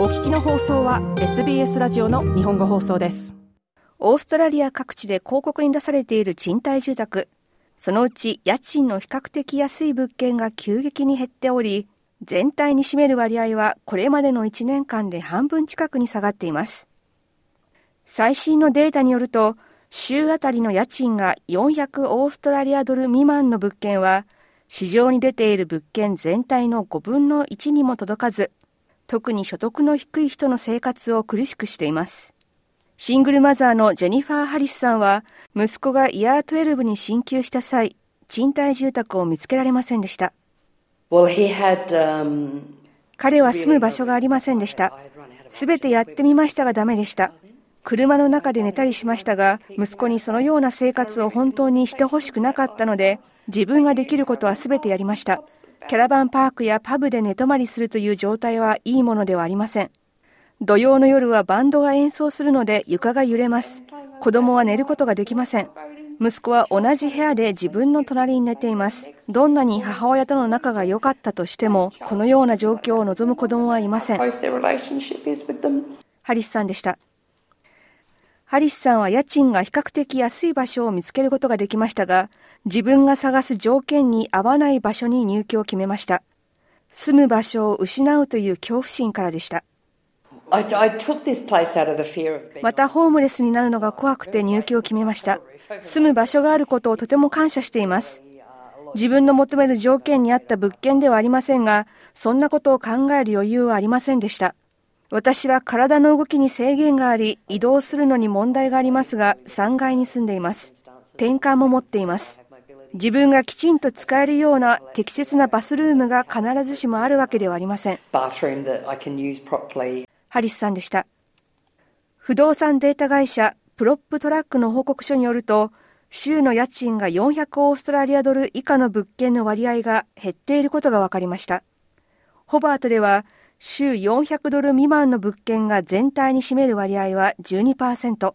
お聞きの放送は SBS ラジオの日本語放送です。オーストラリア各地で広告に出されている賃貸住宅。そのうち家賃の比較的安い物件が急激に減っており全体に占める割合はこれまでの1年間で半分近くに下がっています。最新のデータによると週あたりの家賃が400オーストラリアドル未満の物件は市場に出ている物件全体の5分の1にも届かず特に所得の低い人の生活を苦しくしています。シングルマザーのジェニファー・ハリスさんは、息子がイヤー12に進級した際、賃貸住宅を見つけられませんでした。Well, had, um, 彼は住む場所がありませんでした。すべてやってみましたがダメでした。車の中で寝たりしましたが、息子にそのような生活を本当にしてほしくなかったので、自分ができることはすべてやりました。キャラバンパークやパブで寝泊まりするという状態はいいものではありません。土曜の夜はバンドが演奏するので床が揺れます。子供は寝ることができません。息子は同じ部屋で自分の隣に寝ています。どんなに母親との仲が良かったとしても、このような状況を望む子供はいません。ハリスさんでした。ハリスさんは家賃が比較的安い場所を見つけることができましたが、自分が探す条件に合わない場所に入居を決めました。住む場所を失うという恐怖心からでした。またホームレスになるのが怖くて入居を決めました。住む場所があることをとても感謝しています。自分の求める条件に合った物件ではありませんが、そんなことを考える余裕はありませんでした。私は体の動きに制限があり、移動するのに問題がありますが、3階に住んでいます。転換も持っています。自分がきちんと使えるような適切なバスルームが必ずしもあるわけではありません。ハリスさんでした。不動産データ会社プロップトラックの報告書によると、週の家賃が400オーストラリアドル以下の物件の割合が減っていることが分かりました。ホバートでは週400ドル未満の物件が全体に占める割合は12%。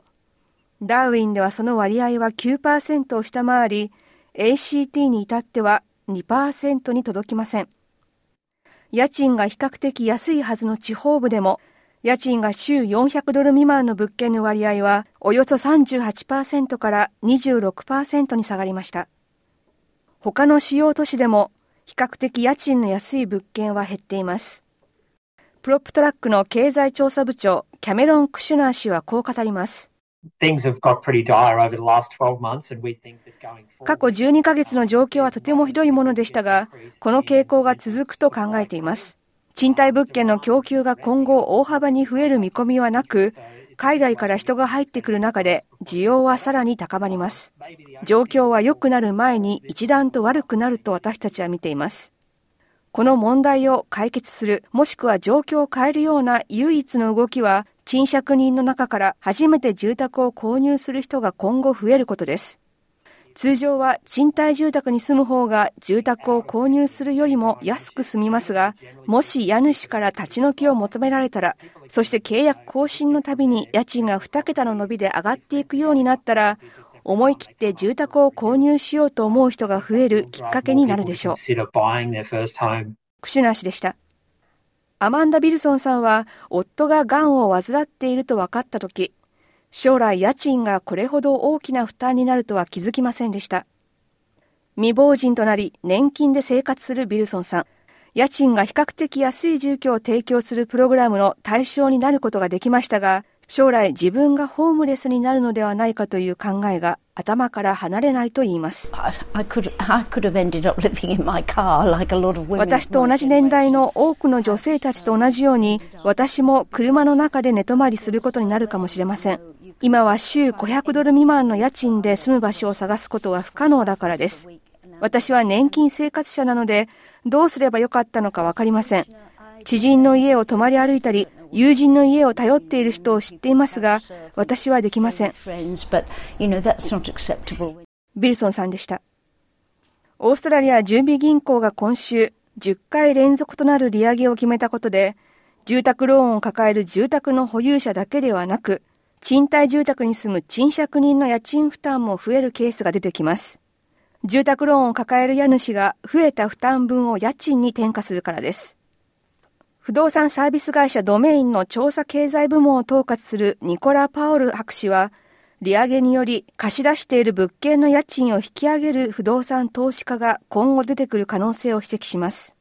ダーウィンではその割合は9%を下回り、ACT に至っては2%に届きません。家賃が比較的安いはずの地方部でも、家賃が週400ドル未満の物件の割合はおよそ38%から26%に下がりました。他の主要都市でも比較的家賃の安い物件は減っています。プロップトラックの経済調査部長、キャメロン・クシュナー氏はこう語ります。過去12ヶ月の状況はとてもひどいものでしたが、この傾向が続くと考えています。賃貸物件の供給が今後大幅に増える見込みはなく、海外から人が入ってくる中で需要はさらに高まります。状況は良くなる前に一段と悪くなると私たちは見ています。この問題を解決する、もしくは状況を変えるような唯一の動きは、賃借人の中から初めて住宅を購入する人が今後増えることです。通常は賃貸住宅に住む方が住宅を購入するよりも安く済みますが、もし家主から立ち退きを求められたら、そして契約更新のたびに家賃が2桁の伸びで上がっていくようになったら、思い切って住宅を購入しようと思う人が増えるきっかけになるでしょう。クシュナー氏でした。アマンダ・ビルソンさんは、夫が癌を患っていると分かったとき、将来家賃がこれほど大きな負担になるとは気づきませんでした。未亡人となり、年金で生活するビルソンさん。家賃が比較的安い住居を提供するプログラムの対象になることができましたが、将来自分がホームレスになるのではないかという考えが頭から離れないと言います。私と同じ年代の多くの女性たちと同じように、私も車の中で寝泊まりすることになるかもしれません。今は週500ドル未満の家賃で住む場所を探すことは不可能だからです。私は年金生活者なので、どうすればよかったのかわかりません。知人の家を泊まり歩いたり、友人の家を頼っている人を知っていますが、私はできません。ビルソンさんでした。オーストラリア準備銀行が今週、10回連続となる利上げを決めたことで、住宅ローンを抱える住宅の保有者だけではなく、賃貸住宅に住む賃借人の家賃負担も増えるケースが出てきます。住宅ローンを抱える家主が増えた負担分を家賃に転嫁するからです。不動産サービス会社ドメインの調査経済部門を統括するニコラ・パオル博士は、利上げにより貸し出している物件の家賃を引き上げる不動産投資家が今後出てくる可能性を指摘します。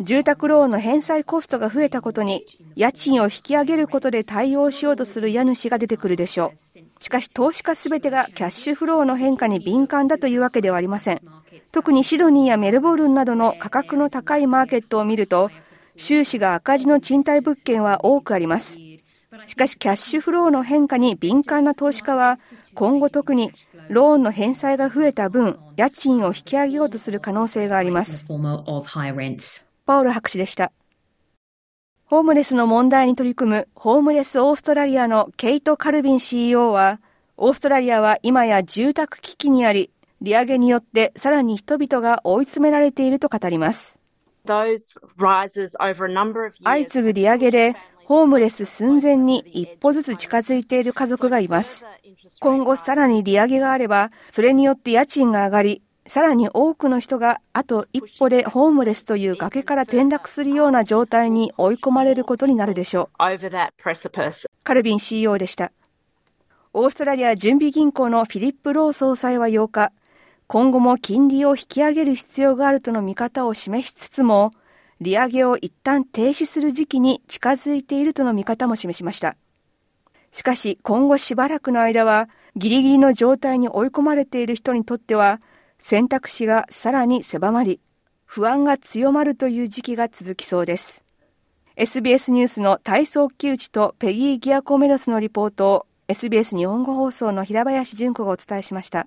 住宅ローンの返済コストが増えたことに、家賃を引き上げることで対応しようとする家主が出てくるでしょう。しかし投資家すべてがキャッシュフローの変化に敏感だというわけではありません。特にシドニーやメルボルンなどの価格の高いマーケットを見ると、収支が赤字の賃貸物件は多くあります。しかしキャッシュフローの変化に敏感な投資家は、今後特にローンの返済が増えた分、家賃を引き上げようとする可能性があります。パウル博士でした。ホームレスの問題に取り組むホームレスオーストラリアのケイト・カルビン CEO は、オーストラリアは今や住宅危機にあり、利上げによってさらに人々が追い詰められていると語ります。相次ぐ利上げでホームレス寸前に一歩ずつ近づいている家族がいます。今後さらに利上げがあれば、それによって家賃が上がり、さらに多くの人があと一歩でホームレスという崖から転落するような状態に追い込まれることになるでしょう。カルビン CEO でした。オーストラリア準備銀行のフィリップ・ロー総裁は8日、今後も金利を引き上げる必要があるとの見方を示しつつも、利上げを一旦停止する時期に近づいているとの見方も示しました。しかし今後しばらくの間はギリギリの状態に追い込まれている人にとっては選択肢がさらに狭まり不安が強まるという時期が続きそうです。SBS ニュースの体操木内とペギー・ギアコメロスのリポートを SBS 日本語放送の平林純子がお伝えしました。